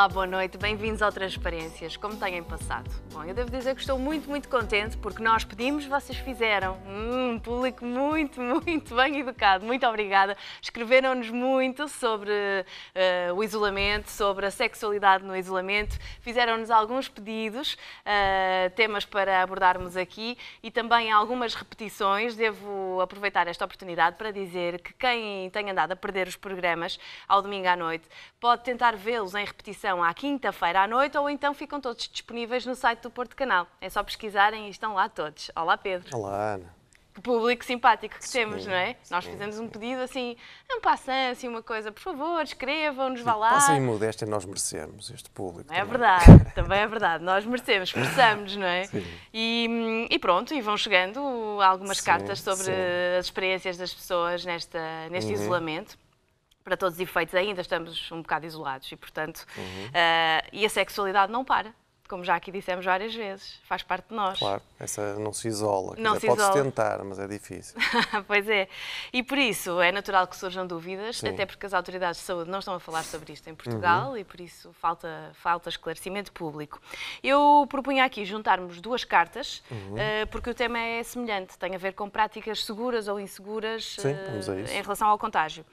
Olá, boa noite, bem-vindos ao Transparências. Como têm passado? Bom, eu devo dizer que estou muito, muito contente porque nós pedimos, vocês fizeram. Um público muito, muito bem educado. Muito obrigada. Escreveram-nos muito sobre uh, o isolamento, sobre a sexualidade no isolamento. Fizeram-nos alguns pedidos, uh, temas para abordarmos aqui e também algumas repetições. Devo aproveitar esta oportunidade para dizer que quem tem andado a perder os programas ao domingo à noite pode tentar vê-los em repetição repetição à quinta-feira à noite ou então ficam todos disponíveis no site do Porto Canal. É só pesquisarem e estão lá todos. Olá, Pedro. Olá, Ana. Que público simpático que sim, temos, não é? Sim. Nós fizemos um pedido assim, um passant, assim, uma coisa, por favor, escrevam-nos, vá lá. Passem modéstia, nós merecemos este público. É também. verdade, também é verdade. Nós merecemos, esforçamos, não é? Sim. E, e pronto, e vão chegando algumas sim, cartas sobre as experiências das pessoas nesta, neste uhum. isolamento para todos os efeitos, ainda estamos um bocado isolados e, portanto, uhum. uh, e a sexualidade não para. Como já aqui dissemos várias vezes, faz parte de nós. Claro, essa não se isola. Não se pode-se tentar, mas é difícil. pois é. E por isso é natural que surjam dúvidas, Sim. até porque as autoridades de saúde não estão a falar sobre isto em Portugal uhum. e por isso falta, falta esclarecimento público. Eu propunha aqui juntarmos duas cartas, uhum. uh, porque o tema é semelhante, tem a ver com práticas seguras ou inseguras Sim, uh, em relação ao contágio.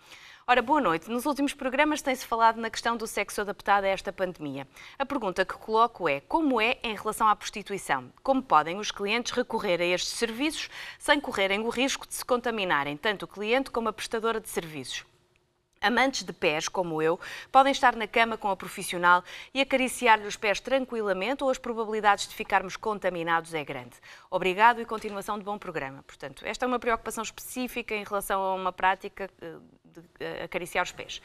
Ora, boa noite. Nos últimos programas tem-se falado na questão do sexo adaptado a esta pandemia. A pergunta que coloco é: como é em relação à prostituição? Como podem os clientes recorrer a estes serviços sem correrem o risco de se contaminarem, tanto o cliente como a prestadora de serviços? Amantes de pés, como eu, podem estar na cama com a profissional e acariciar-lhe os pés tranquilamente ou as probabilidades de ficarmos contaminados é grande. Obrigado e continuação de bom programa. Portanto, esta é uma preocupação específica em relação a uma prática eh, de eh, acariciar os pés.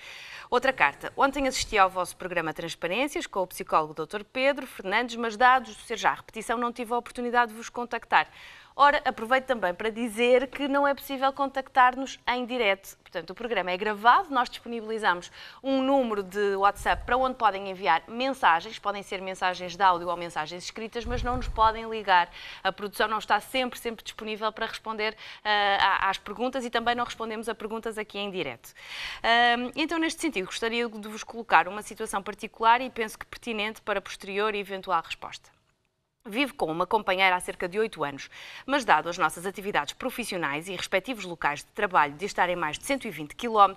Outra carta. Ontem assisti ao vosso programa Transparências com o psicólogo Dr. Pedro Fernandes, mas dados ser já a repetição, não tive a oportunidade de vos contactar. Ora, aproveito também para dizer que não é possível contactar-nos em direto. Portanto, o programa é gravado, nós disponibilizamos um número de WhatsApp para onde podem enviar mensagens, podem ser mensagens de áudio ou mensagens escritas, mas não nos podem ligar. A produção não está sempre, sempre disponível para responder uh, às perguntas e também não respondemos a perguntas aqui em direto. Então, neste sentido, gostaria de vos colocar uma situação particular e penso que pertinente para posterior e eventual resposta. Vive com uma companheira há cerca de 8 anos, mas dado as nossas atividades profissionais e respectivos locais de trabalho de estarem mais de 120 km,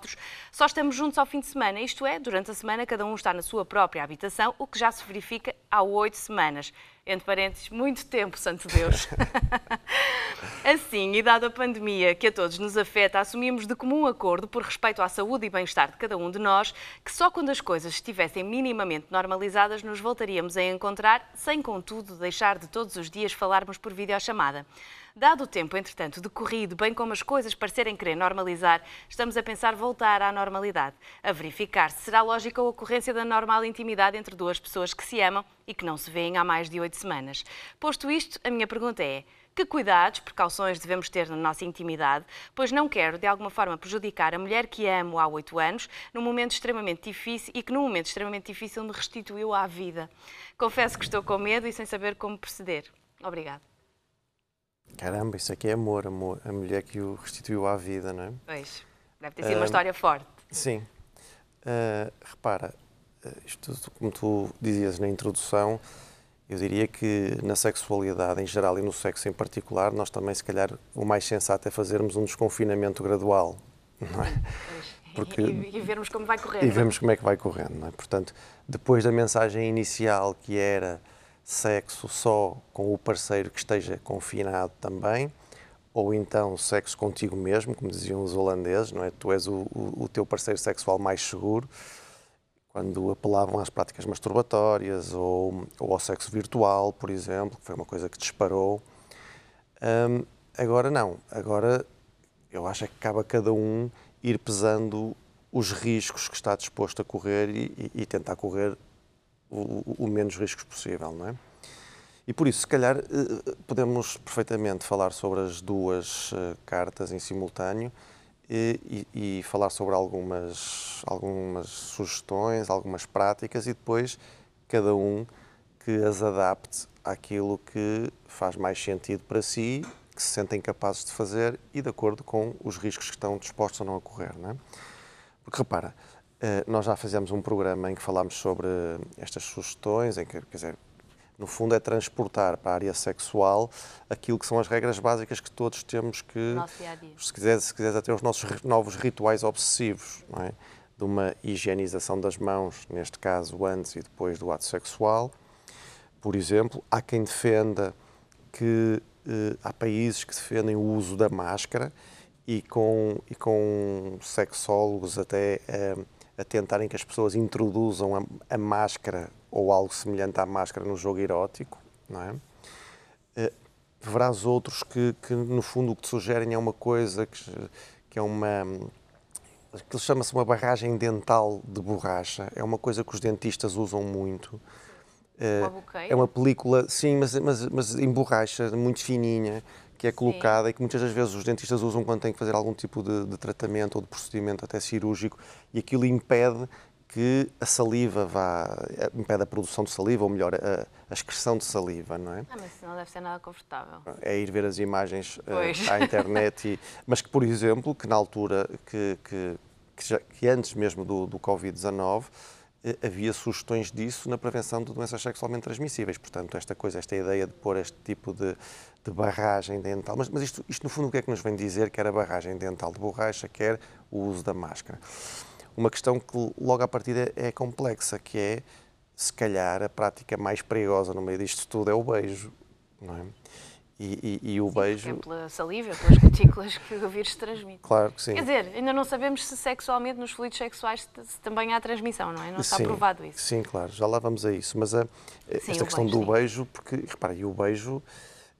só estamos juntos ao fim de semana, isto é, durante a semana cada um está na sua própria habitação, o que já se verifica há 8 semanas entre parênteses, muito tempo, santo Deus. assim, e dada a pandemia que a todos nos afeta, assumimos de comum acordo, por respeito à saúde e bem-estar de cada um de nós, que só quando as coisas estivessem minimamente normalizadas nos voltaríamos a encontrar, sem contudo deixar de todos os dias falarmos por videochamada. Dado o tempo, entretanto, decorrido, bem como as coisas parecerem querer normalizar, estamos a pensar voltar à normalidade, a verificar se será lógica a ocorrência da normal intimidade entre duas pessoas que se amam e que não se veem há mais de oito semanas. Posto isto, a minha pergunta é: que cuidados, precauções devemos ter na nossa intimidade, pois não quero de alguma forma prejudicar a mulher que amo há oito anos, num momento extremamente difícil e que num momento extremamente difícil me restituiu à vida. Confesso que estou com medo e sem saber como proceder. Obrigada. Caramba, isso aqui é amor, amor, a mulher que o restituiu à vida, não é? Pois, deve ter sido uh, uma história forte. Sim. Uh, repara, ah, isto, como tu dizias na introdução, eu diria que na sexualidade em geral e no sexo em particular, nós também, se calhar, o mais sensato é fazermos um desconfinamento gradual, não é? Porque, e, e vermos como vai correndo. E vermos como é que vai correndo, não é? Portanto, depois da mensagem inicial que era sexo só com o parceiro que esteja confinado também, ou então sexo contigo mesmo, como diziam os holandeses, não é? Tu és o, o, o teu parceiro sexual mais seguro, quando apelavam às práticas masturbatórias ou, ou ao sexo virtual, por exemplo, que foi uma coisa que disparou. Um, agora não, agora eu acho que cabe a cada um ir pesando os riscos que está disposto a correr e, e, e tentar correr o, o, menos riscos possível, não é? E por isso, se calhar, eh, podemos perfeitamente falar sobre as duas eh, cartas em simultâneo e, e, e, falar sobre algumas, algumas sugestões, algumas práticas e depois cada um que as adapte àquilo que faz mais sentido para si, que se sentem capazes de fazer e de acordo com os riscos que estão dispostos a não ocorrer. Não é? Porque repara, nós já fizemos um programa em que falámos sobre estas sugestões, em que, quer dizer, no fundo é transportar para a área sexual aquilo que são as regras básicas que todos temos que, se quiseres, se quiseres até os nossos novos rituais obsessivos, não é? de uma higienização das mãos, neste caso antes e depois do ato sexual. Por exemplo, há quem defenda que eh, há países que defendem o uso da máscara e com, e com sexólogos até eh, a tentarem que as pessoas introduzam a, a, máscara ou algo semelhante à máscara no jogo erótico, não é? Eh, verás outros que, que, no fundo, o que te sugerem é uma coisa que, que é uma Aquilo chama-se uma barragem dental de borracha. É uma coisa que os dentistas usam muito. Uma é uma película, sim, mas, mas, mas em borracha, muito fininha, que é colocada sim. e que muitas das vezes os dentistas usam quando têm que fazer algum tipo de, de tratamento ou de procedimento até cirúrgico e aquilo impede que a saliva vá, impede a produção de saliva, ou melhor, a, a excreção de saliva, não é? Ah, mas isso não deve ser nada confortável. É ir ver as imagens uh, à internet, e, mas que, por exemplo, que na altura que, que, que, já, que antes mesmo do, do Covid-19 eh, havia sugestões disso na prevenção de doenças sexualmente transmissíveis. Portanto, esta coisa, esta ideia de pôr este tipo de, de barragem dental. Mas, mas isto, isto, no fundo, o que é que nos vem dizer? Quer a barragem dental de borracha, quer o uso da máscara. Uma questão que logo à partida é complexa, que é, se calhar, a prática mais perigosa no meio disto tudo é o beijo. Não é? E, e, e, o sim, beijo. É pela saliva, pelas cutículas que o vírus transmite. Claro que sim. Quer dizer, ainda não sabemos se sexualmente nos fluidos sexuais se também há transmissão, não é? Não está sim, provado isso. Sim, claro, já lá vamos a isso. Mas a, sim, esta questão beijo, do beijo, porque, repara, e o beijo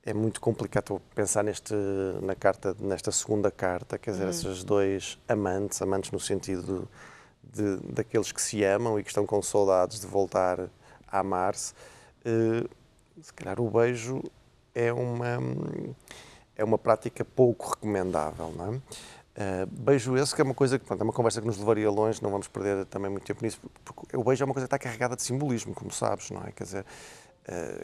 é muito complicado pensar neste, na carta, nesta segunda carta, quer dizer, uhum. esses dois amantes, amantes no sentido de, de, daqueles que se amam e que estão com saudades de voltar a amar-se. Uh, se calhar o beijo é uma, é uma prática pouco recomendável. Não é? Uh, beijo esse que é uma coisa que pronto, é uma conversa que nos levaria longe, não vamos perder também muito tempo nisso, porque o beijo é uma coisa que está carregada de simbolismo, como sabes, não é? Quer dizer,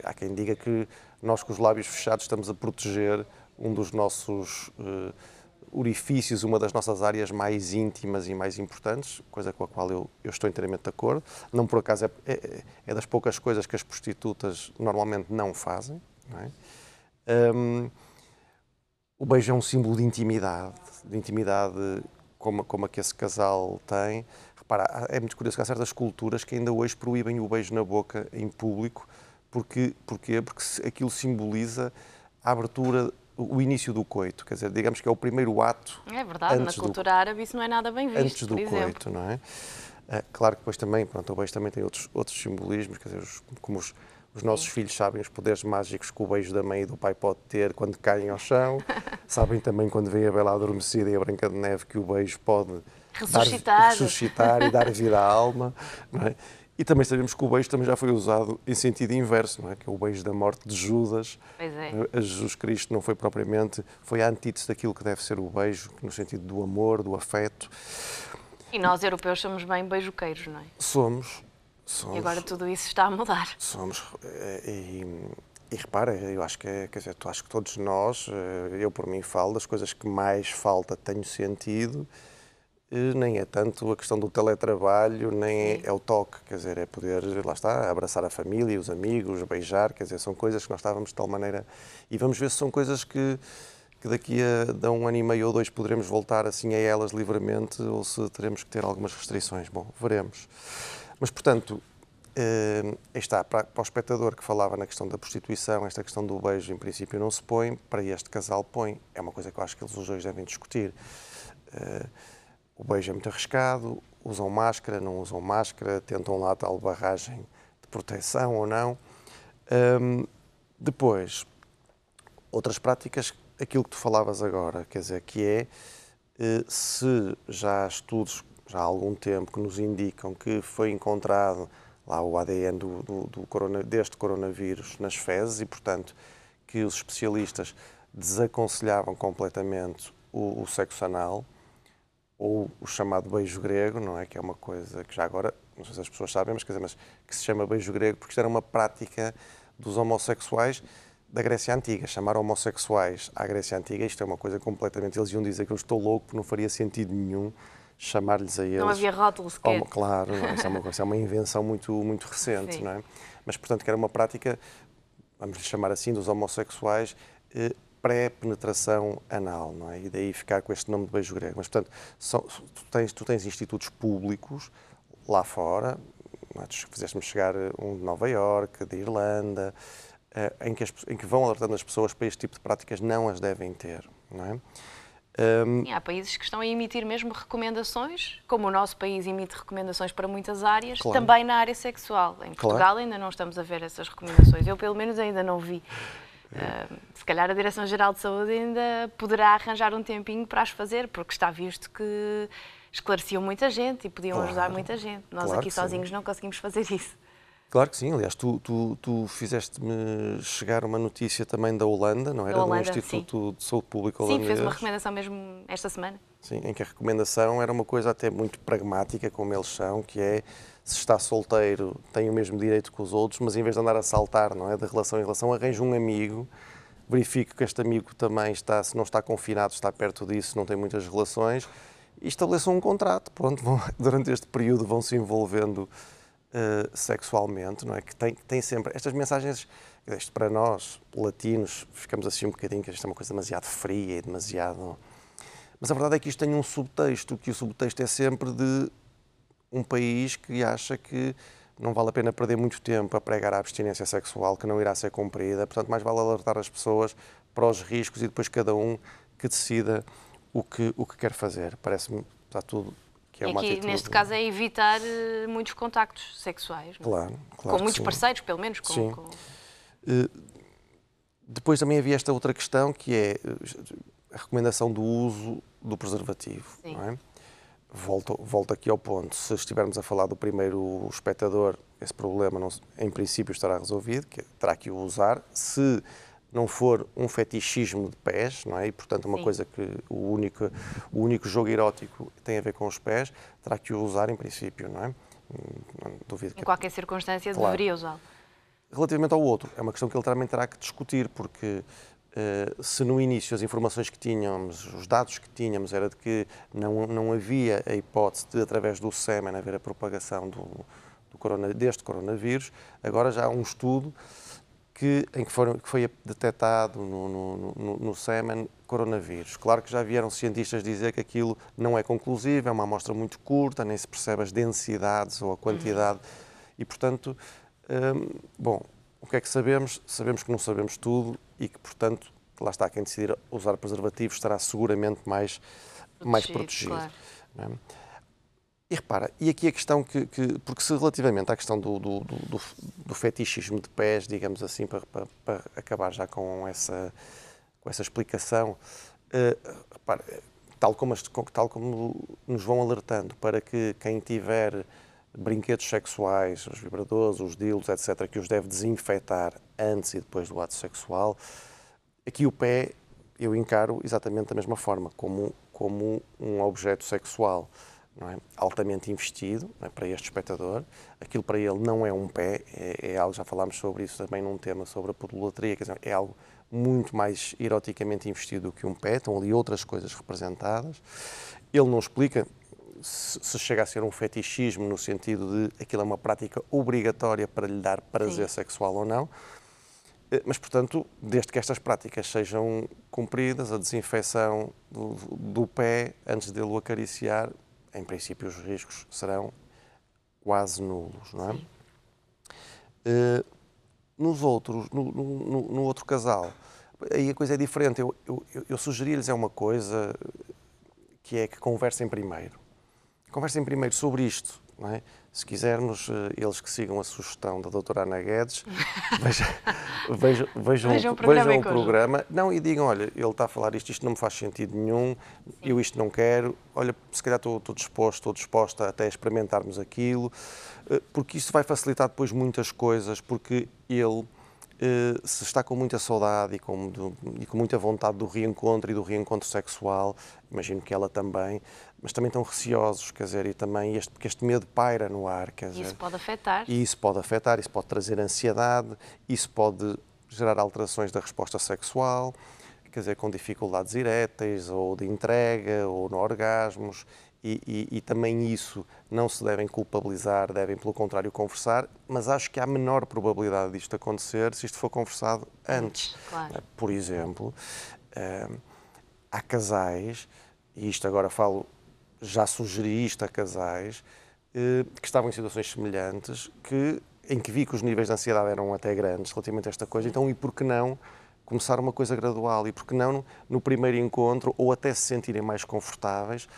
há quem diga que nós com os lábios fechados estamos a proteger um dos nossos uh, orifícios, uma das nossas áreas mais íntimas e mais importantes, coisa com a qual eu, eu estou inteiramente de acordo. Não por acaso é, é, é das poucas coisas que as prostitutas normalmente não fazem, não é? Um, o beijo é um símbolo de intimidade, de intimidade como, como a que esse casal tem. Repara, é muito curioso que há certas culturas que ainda hoje proíbem o beijo na boca em público. Porque, porquê? Porque aquilo simboliza a abertura, o início do coito. Quer dizer, digamos que é o primeiro ato. É verdade, na cultura do, árabe isso não é nada bem visto. Antes do coito, não é? é? Claro que depois também, pronto, o beijo também tem outros, outros simbolismos, quer dizer, como os, os nossos Sim. filhos sabem os poderes mágicos que o beijo da mãe e do pai pode ter quando caem ao chão. sabem também quando vem a Bela Adormecida e a Branca de Neve que o beijo pode ressuscitar, dar, ressuscitar e dar vida à alma. É? E também sabemos que o beijo também já foi usado em sentido inverso, não é? que é o beijo da morte de Judas. Pois é. A Jesus Cristo não foi propriamente, foi a antítese daquilo que deve ser o beijo, no sentido do amor, do afeto. E nós, europeus, somos bem beijoqueiros, não é? Somos, Somos, e agora tudo isso está a mudar. Somos. Eh, e, e repara, eu acho que, é, quer dizer, acho que todos nós, eh, eu por mim falo, das coisas que mais falta tenho sentido, eh, nem é tanto a questão do teletrabalho, nem é, é, o toque, quer dizer, é poder, lá está, abraçar a família, os amigos, beijar, quer dizer, são coisas que nós estávamos de tal maneira. E vamos ver se são coisas que, que daqui a, a um ano e meio ou dois poderemos voltar assim a elas livremente ou se teremos que ter algumas restrições. Bom, veremos. Mas, portanto, Uh, está, para, para, o espectador que falava na questão da prostituição, esta questão do beijo em princípio não se põe, para este casal põe. É uma coisa que eu acho que eles os dois devem discutir. Uh, o beijo é muito arriscado, usam máscara, não usam máscara, tentam lá tal barragem de proteção ou não. Um, depois, outras práticas, aquilo que tu falavas agora, quer dizer, que é uh, se já há estudos já há algum tempo que nos indicam que foi encontrado lá o ADN do, do, do corona, deste coronavírus nas fezes e, portanto, que os especialistas desaconselhavam completamente o, o sexo anal ou o chamado beijo grego, não é? Que é uma coisa que já agora, não sei se as pessoas sabem, mas, quer dizer, mas que se chama beijo grego porque isto era uma prática dos homossexuais da Grécia Antiga. Chamar homossexuais à Grécia Antiga, isto é uma coisa completamente. Eles iam dizer que eu estou louco, porque não faria sentido nenhum chamar-lhes a eles. Não havia rótulos sequer. Oh, claro, não, isso, é uma, isso é uma invenção muito, muito recente, Sim. não é? Mas, portanto, que era uma prática, vamos lhe chamar assim, dos homossexuais, eh, pré-penetração anal, não é? E daí ficar com este nome de beijo grego. Mas, portanto, são, tu, tens, tu tens institutos públicos lá fora, não é? fizeste-me chegar um de Nova Iorque, de Irlanda, eh, em, que as, em que vão alertando as pessoas para este tipo de práticas não as devem ter, não é? Um, há países que estão a emitir mesmo recomendações, como o nosso país emite recomendações para muitas áreas, claro. também na área sexual. Em Portugal claro. ainda não estamos a ver essas recomendações. Eu, pelo menos, ainda não vi. Uh, se calhar a Direção-Geral de Saúde ainda poderá arranjar um tempinho para as fazer, porque está visto que esclareciam muita gente e podiam claro. ajudar muita gente. Nós aqui sozinhos sim. não conseguimos fazer isso. Claro que sim, aliás, tu, tu, tu fizeste-me chegar uma notícia também da Holanda, não era? Da Holanda, do Instituto sim. de Saúde Pública holandês. Sim, fez uma recomendação mesmo esta semana. Sim, em que a recomendação era uma coisa até muito pragmática, como eles são, que é se está solteiro tem o mesmo direito que os outros, mas em vez de andar a saltar, não é, de relação em relação, arranje um amigo, verifique que este amigo também está, se não está confinado, está perto disso, não tem muitas relações, e estabeleçam um contrato. Pronto, vão, durante este período vão se envolvendo Uh, sexualmente, não é? Que tem, tem sempre estas mensagens, isto para nós, latinos, ficamos assim um bocadinho que isto é uma coisa demasiado fria e demasiado. Mas a verdade é que isto tem um subtexto, que o subtexto é sempre de um país que acha que não vale a pena perder muito tempo a pregar a abstinência sexual que não irá ser cumprida, portanto, mais vale alertar as pessoas para os riscos e depois cada um que decida o que, o que quer fazer. Parece-me está tudo que é uma aqui, neste caso, é evitar uh, muitos contactos sexuais. É? Claro, claro. Com muitos sim. parceiros, pelo menos. Com, sim. Com... Uh, depois também havia esta outra questão que é eh, a recomendação do uso do preservativo. Sim. Não é? Volto, volto aqui ao ponto. Se estivermos a falar do primeiro espectador, esse problema, não, em princípio, estará resolvido, que terá que o usar. Se não for um fetichismo de pés, não é? E, portanto, uma Sim. coisa que o único, o único jogo erótico tem a ver com os pés, terá que o usar em princípio, não é? Não duvido em que... qualquer circunstância Claro. deveria usá-lo. Relativamente ao outro, é uma questão que ele também terá que discutir, porque eh, se no início as informações que tínhamos, os dados que tínhamos, era de que não, não havia a hipótese de, através do sêmen, haver a propagação do, do corona, deste coronavírus, agora já há um estudo que, em que, foram, que foi detectado no, no, no, no sêmen coronavírus. Claro que já vieram cientistas dizer que aquilo não é conclusivo, é uma amostra muito curta, nem se percebe as densidades ou a quantidade, e portanto, hum, bom, o que é que sabemos? Sabemos que não sabemos tudo e que, portanto, lá está, quem decidir usar preservativo estará seguramente mais protegido. Mais protegido claro. é? E repara, e aqui a questão que, que porque se relativamente à questão do, do, do, do fetichismo de pés, digamos assim, para, para, para, acabar já com essa, com essa explicação, uh, repara, tal como, as, tal como nos vão alertando para que quem tiver brinquedos sexuais, os vibradores, os dildos, etc., que os deve desinfetar antes e depois do ato sexual, aqui o pé eu encaro exatamente da mesma forma, como, como um objeto sexual é? altamente investido é? para este espectador. Aquilo para ele não é um pé, é, é, algo, já falámos sobre isso também num tema sobre a podolatria, quer dizer, é algo muito mais eroticamente investido do que um pé, estão ali outras coisas representadas. Ele não explica se, chega a ser um fetichismo no sentido de aquilo é uma prática obrigatória para lhe dar prazer Sim. sexual ou não. Eh, Mas, portanto, desde que estas práticas sejam cumpridas, a desinfecção do, do pé antes dele o acariciar, em princípio os riscos serão quase nulos, não é? Uh, nos outros, no, no, no, outro casal, aí a coisa é diferente. Eu, eu, eu sugeri-lhes é uma coisa que é que conversem primeiro. Conversem primeiro sobre isto, não é? Se quisermos, eles que sigam a sugestão da doutora Ana Guedes, vejam, vejam, vejam, Vejam o programa vejam em o programa. Não, e digam, olha, ele está a falar isto, isto não me faz sentido nenhum, eu isto não quero, olha, se calhar estou, estou disposto, estou disposta até a experimentarmos aquilo, eh, porque isso vai facilitar depois muitas coisas, porque ele, eh, se está com muita saudade e com, do- e com muita vontade do reencontro e do reencontro sexual, imagino que ela também, mas também estão receosos, quer dizer, e também este, porque este medo paira no ar, quer dizer. Isso pode afetar. E isso pode afetar, isso pode trazer ansiedade, isso pode gerar alterações da resposta sexual, quer dizer, com dificuldades eréteis, ou de entrega, ou no orgasmos, e, e, e, também isso não se devem culpabilizar, devem, pelo contrário, conversar, mas acho que há menor probabilidade disto acontecer se isto for conversado antes. Claro. Por exemplo, há casais, e isto agora falo, já sugeri isto a casais, eh, que estavam em situações semelhantes, que, em que vi que os níveis de ansiedade eram até grandes relativamente a esta coisa, então e por que não começar uma coisa gradual e por que não no primeiro encontro ou até se sentirem mais confortáveis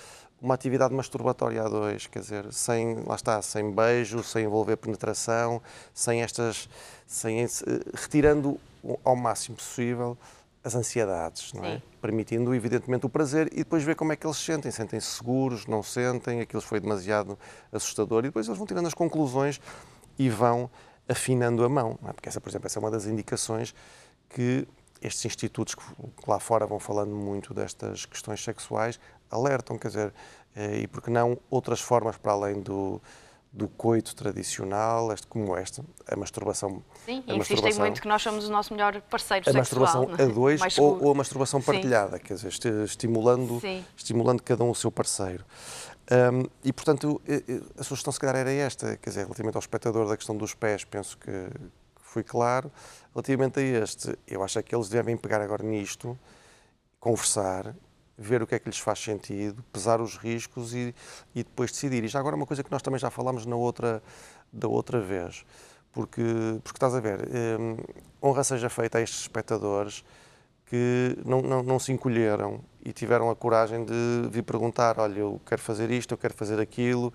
uma atividade masturbatória a dois, quer dizer, sem, lá está, sem beijo, sem envolver penetração, sem estas, sem, eh, retirando ao máximo possível as ansiedades, não é? Permitindo, evidentemente, o prazer e depois ver como é que eles se sentem. Sentem-se seguros, não sentem, aquilo foi demasiado assustador e depois eles vão tirando as conclusões e vão afinando a mão. É? Porque essa, por exemplo, essa é uma das indicações que estes institutos que lá fora vão falando muito destas questões sexuais alertam, quer dizer, eh, e porque não outras formas para além do, do coito tradicional, este, como esta, a masturbação. Sim, a insistem muito que nós somos o nosso melhor parceiro a sexual. A masturbação a dois ou, ou, a masturbação partilhada, Sim. quer dizer, estimulando, estimulando cada um o seu parceiro. Um, e, portanto, a sugestão se calhar era esta, quer dizer, relativamente ao espectador da questão dos pés, penso que, que fui claro. Relativamente a este, eu acho é que eles devem pegar agora nisto, conversar ver o que é que lhes faz sentido, pesar os riscos e, e depois decidir. E já agora uma coisa que nós também já falámos na outra, da outra vez, porque, porque estás a ver, hum, honra seja feita a estes espectadores que não, não, não se encolheram e tiveram a coragem de vir perguntar, olha, eu quero fazer isto, eu quero fazer aquilo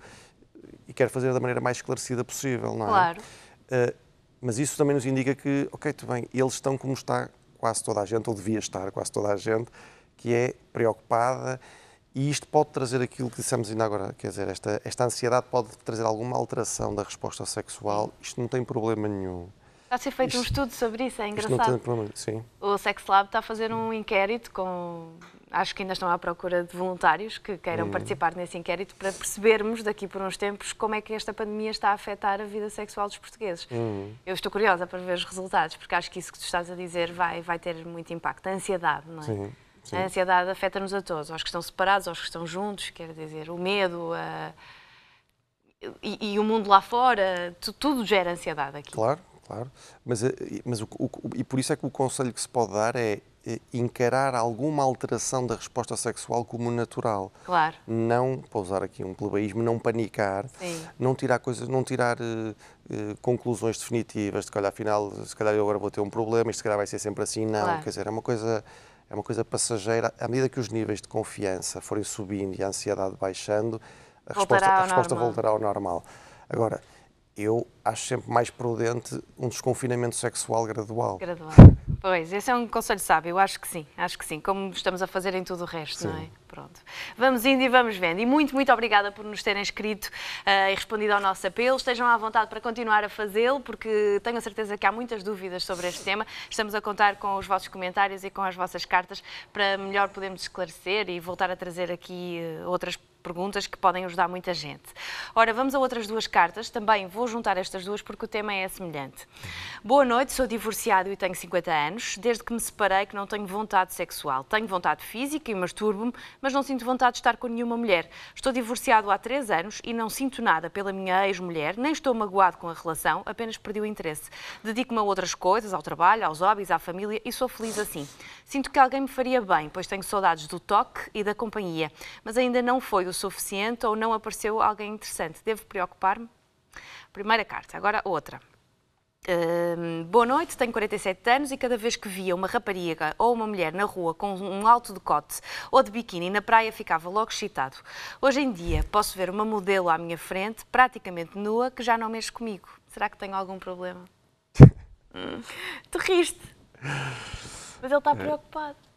e quero fazer da maneira mais esclarecida possível, não é? Claro. Uh, mas isso também nos indica que, ok, tudo bem, eles estão como está quase toda a gente, ou devia estar quase toda a gente, que é preocupada e isto pode trazer aquilo que dissemos ainda agora, quer dizer, esta, esta ansiedade pode trazer alguma alteração da resposta sexual, isto não tem problema nenhum. Está a ser feito isto, um estudo sobre isso, é engraçado. Não tem problema, sim. O Sex Lab está a fazer um inquérito com. Acho que ainda estão à procura de voluntários que queiram hum. participar nesse inquérito para percebermos daqui por uns tempos como é que esta pandemia está a afetar a vida sexual dos portugueses. Hum. Eu estou curiosa para ver os resultados, porque acho que isso que tu estás a dizer vai, vai ter muito impacto. A ansiedade, não é? Sim. Sim. A ansiedade afeta-nos a todos, aos que estão separados, aos que estão juntos, quer dizer, o medo a... e, e, o mundo lá fora, tudo gera ansiedade aqui. Claro, claro. Mas, eh, mas o, o, e por isso é que o conselho que se pode dar é encarar alguma alteração da resposta sexual como natural. Claro. Não, para usar aqui um plebeísmo, não panicar, Sim. não tirar coisas, não tirar uh, uh, conclusões definitivas de que, olha, afinal, se calhar eu agora vou ter um problema, isto se calhar vai ser sempre assim. Não, claro. quer dizer, é uma coisa é uma coisa passageira. À medida que os níveis de confiança forem subindo e a ansiedade baixando, a resposta, a resposta voltará ao normal. Agora, eu acho sempre mais prudente um desconfinamento sexual gradual. Gradual. Pois, esse é um conselho sábio, eu acho que sim, acho que sim, como estamos a fazer em tudo o resto, sim. não é? Pronto. Vamos indo e vamos vendo. E muito, muito obrigada por nos terem escrito uh, e respondido ao nosso apelo. Estejam à vontade para continuar a fazê-lo, porque tenho a certeza que há muitas dúvidas sobre este tema. Estamos a contar com os vossos comentários e com as vossas cartas para melhor podermos esclarecer e voltar a trazer aqui uh, outras perguntas que podem ajudar muita gente. Ora, vamos a outras duas cartas. Também vou juntar estas duas porque o tema é semelhante. Boa noite, sou divorciado e tenho 50 anos. Desde que me separei que não tenho vontade sexual. Tenho vontade física e masturbo-me, mas não sinto vontade de estar com nenhuma mulher. Estou divorciado há 3 anos e não sinto nada pela minha ex-mulher, nem estou magoado com a relação, apenas perdi o interesse. Dedico-me a outras coisas, ao trabalho, aos hobbies, à família e sou feliz assim. Sinto que alguém me faria bem, pois tenho saudades do toque e da companhia, mas ainda não foi o suficiente ou não apareceu alguém interessante. Devo preocupar-me? Primeira carta. Agora outra. Uh, boa noite, tenho 47 anos e cada vez que via uma rapariga ou uma mulher na rua com um alto decote ou de biquíni na praia ficava logo excitado. Hoje em dia posso ver uma modelo à minha frente, praticamente nua, que já não mexe comigo. Será que tenho algum problema? hum, tu riste. Mas ele está é. preocupado.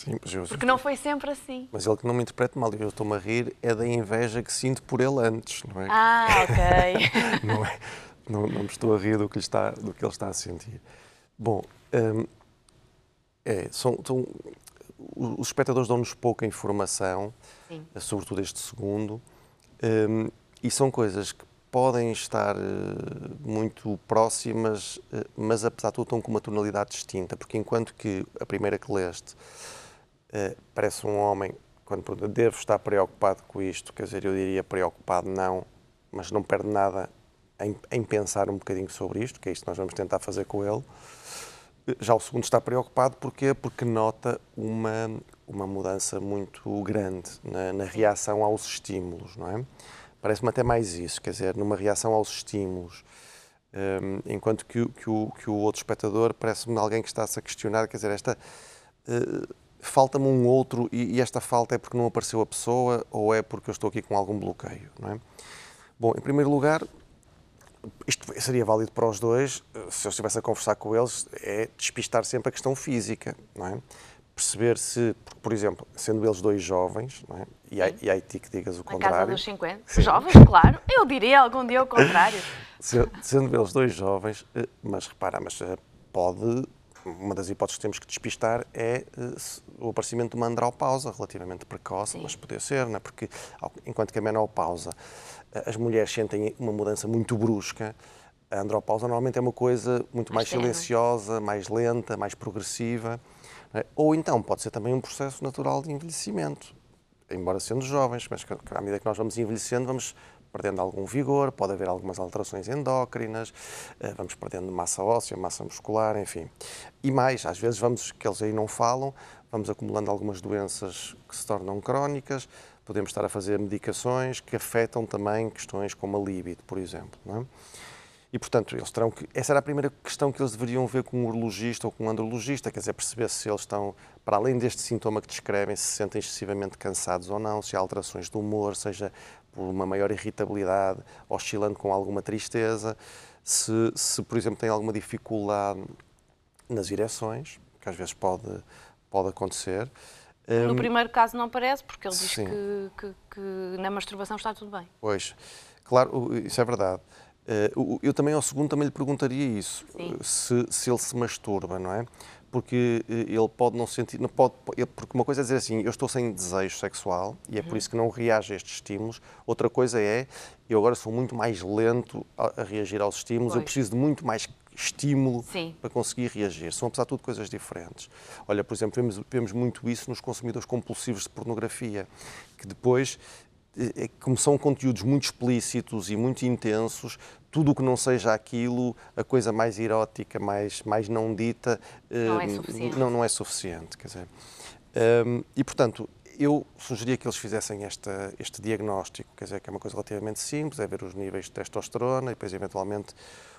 Sim, eu... Porque não foi sempre assim. Mas ele que não me interprete mal, eu estou-me a rir, é da inveja que sinto por ele antes, não é? Ah, ok. não, é, não, não, me estou a rir do que, ele está, do que ele está a sentir. Bom, hum, é, são, são, os espectadores dão-nos pouca informação, Sim. sobretudo este segundo, hum, e são coisas que podem estar uh, muito próximas, uh, mas apesar de tudo estão com uma tonalidade distinta, porque enquanto que a primeira que leste parece um homem quando devo estar preocupado com isto, quer dizer, eu diria preocupado não, mas não perde nada em, em, pensar um bocadinho sobre isto, que é isto que nós vamos tentar fazer com ele. Já o segundo está preocupado porquê? porque nota uma, uma mudança muito grande na, na reação aos estímulos, não é? Parece-me até mais isso, quer dizer, numa reação aos estímulos, um, enquanto que, que, o, que o outro espectador parece-me alguém que está-se a questionar, quer dizer, esta... Uh, falta-me um outro e, e, esta falta é porque não apareceu a pessoa ou é porque eu estou aqui com algum bloqueio, não é? Bom, em primeiro lugar, isto seria válido para os dois, se eu estivesse a conversar com eles, é despistar sempre a questão física, não é? Perceber se, por exemplo, sendo eles dois jovens, não é? e, há, e há ti que digas o contrário. Na casa dos 50. Sim. Jovens, claro. Eu diria algum dia o contrário. sendo eles dois jovens, eh, mas repara, mas eh, pode uma das hipóteses que temos que despistar é uh, o aparecimento de uma andropausa relativamente precoce, Sim. mas poder ser, não é? porque enquanto que a menopausa uh, as mulheres sentem uma mudança muito brusca, a andropausa normalmente é uma coisa muito mais, mais silenciosa, mais lenta, mais progressiva, é? ou então pode ser também um processo natural de envelhecimento, embora sendo jovens, mas à medida que nós vamos envelhecendo, vamos perdendo algum vigor, pode haver algumas alterações endócrinas, eh, vamos perdendo massa óssea, massa muscular, enfim. E mais, às vezes vamos, que eles aí não falam, vamos acumulando algumas doenças que se tornam crónicas, podemos estar a fazer medicações que afetam também questões como a libido, por exemplo. Não é? E, portanto, eles terão que. Essa era a primeira questão que eles deveriam ver com um urologista ou com um andrologista, quer dizer, perceber se eles estão, para além deste sintoma que descrevem, se se sentem excessivamente cansados ou não, se há alterações do humor, seja por uma maior irritabilidade, oscilando com alguma tristeza, se, se por exemplo, tem alguma dificuldade nas ereções, que às vezes pode, pode acontecer. No hum, primeiro caso não parece, porque ele diz que, que, que, na masturbação está tudo bem. Pois, claro, isso é verdade. Eh, eu também ao segundo também lhe perguntaria isso, se, se ele se masturba, não é? Porque eh, ele pode não sentir, não pode, porque uma coisa é dizer assim, eu estou sem desejo sexual e é por isso que não reage a estes estímulos. Outra coisa é, eu agora sou muito mais lento a, a reagir aos estímulos, pois. eu preciso de muito mais estímulo Sim. para conseguir reagir. São, apesar de tudo, coisas diferentes. Olha, por exemplo, vemos, vemos muito isso nos consumidores compulsivos de pornografia, que depois é, como são conteúdos muito explícitos e muito intensos, tudo o que não seja aquilo, a coisa mais erótica, mais, mais não dita, não, é suficiente. Não, não é suficiente. Quer dizer. Um, e, portanto, eu sugeria que eles fizessem esta, este diagnóstico, quer dizer, que é uma coisa relativamente simples, é ver os níveis de testosterona e depois, eventualmente,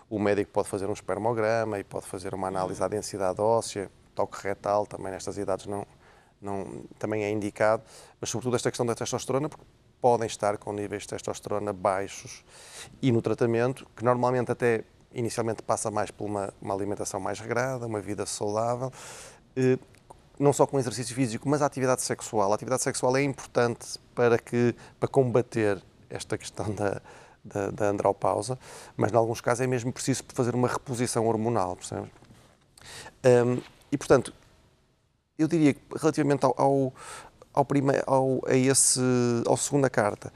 o médico pode fazer um espermograma e pode fazer uma análise da densidade óssea, toque retal, também nestas idades não, não, também é indicado, mas sobretudo esta questão da testosterona, porque podem estar com níveis de testosterona baixos e no tratamento, que normalmente até inicialmente passa mais por uma, uma alimentação mais regrada, uma vida saudável, eh, não só com exercício físico, mas a atividade sexual. A atividade sexual é importante para, que, para combater esta questão da, da, da andropausa, mas em alguns casos é mesmo preciso fazer uma reposição hormonal, percebes? Um, e, portanto, eu diria que relativamente ao, ao, ao, primeiro, ao, a esse, ao segunda carta.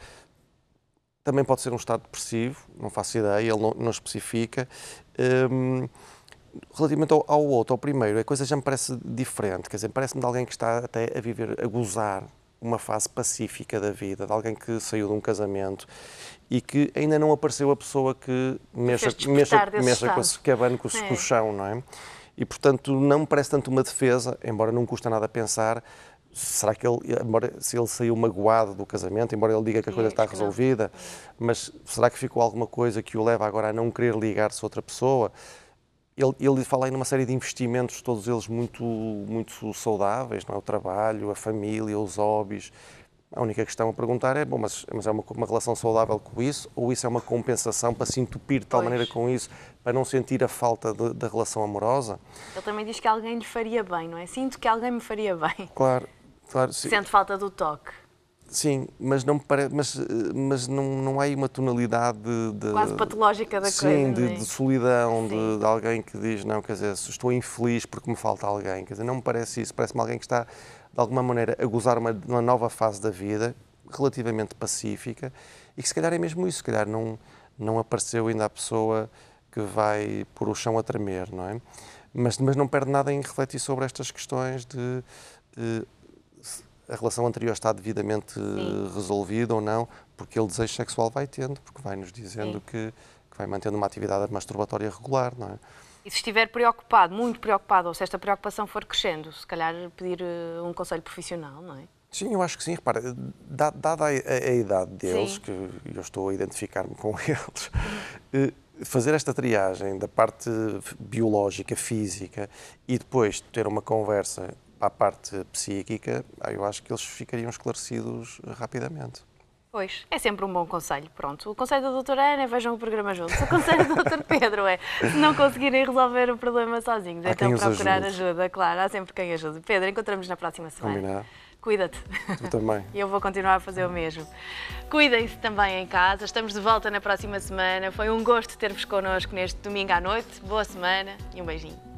Também pode ser um estado depressivo, não faço ideia, ele não, não especifica. Um, relativamente ao, ao, outro, ao primeiro, a coisa já me parece diferente, quer dizer, parece-me de alguém que está até a viver, a gozar uma fase pacífica da vida, de alguém que saiu de um casamento e que ainda não apareceu a pessoa que mexa, mexa, mexa com, abane com, é. com o chão, não é? E, portanto, não me parece tanto uma defesa, embora não custa nada pensar, será que ele, embora, se ele saiu magoado do casamento, embora ele diga que a coisa está resolvida, mas será que ficou alguma coisa que o leva agora a não querer ligar-se a outra pessoa? Ele, ele fala aí numa série de investimentos, todos eles muito, muito saudáveis, não é? o trabalho, a família, os hobbies. A única questão a perguntar é, bom, mas, mas é uma, uma relação saudável com isso ou isso é uma compensação para se entupir de tal pois. maneira com isso, para não sentir a falta da relação amorosa? Ele também diz que alguém lhe faria bem, não é? Sinto que alguém me faria bem. Claro, claro. Sim. Sente falta do toque. Sim, mas não parece, mas, mas não, não há aí uma tonalidade de, quase patológica da sim, coisa. Sim, de, é? de, solidão, de, de, alguém que diz não, quer dizer, estou infeliz porque me falta alguém, quer dizer, não me parece isso, parece-me alguém que está de alguma maneira a gozar uma, uma nova fase da vida, relativamente pacífica, e que se calhar é mesmo isso, se calhar não não apareceu ainda a pessoa que vai por o chão a tremer, não é? Mas, mas não perde nada em refletir sobre estas questões de, de a relação anterior está devidamente Sim. resolvida ou não, porque ele desejo sexual vai tendo, porque vai nos dizendo que, que, vai mantendo uma atividade masturbatória regular, não é? E se estiver preocupado, muito preocupado, ou se esta preocupação for crescendo, se calhar pedir eh, um conselho profissional, não é? Sim, eu acho que sim. Repara, dada a, a, a idade deles, sim. que eu estou a identificar-me com eles, eh, fazer esta triagem da parte biológica, física, e depois ter uma conversa a parte psíquica, eu acho que eles ficariam esclarecidos rapidamente. Pois, é sempre um bom conselho. Pronto, o conselho da doutora Ana é vejam o programa juntos. O conselho do doutor Pedro é se não conseguirem resolver o problema sozinhos, há então procurar ajude. ajuda, claro, há sempre quem ajude. Pedro, encontramos na próxima semana. Combinado. Cuida-te. Tu também. E eu vou continuar a fazer o mesmo. Cuidem-se também em casa. Estamos de volta na próxima semana. Foi um gosto ter-vos connosco neste domingo à noite. Boa semana e um beijinho.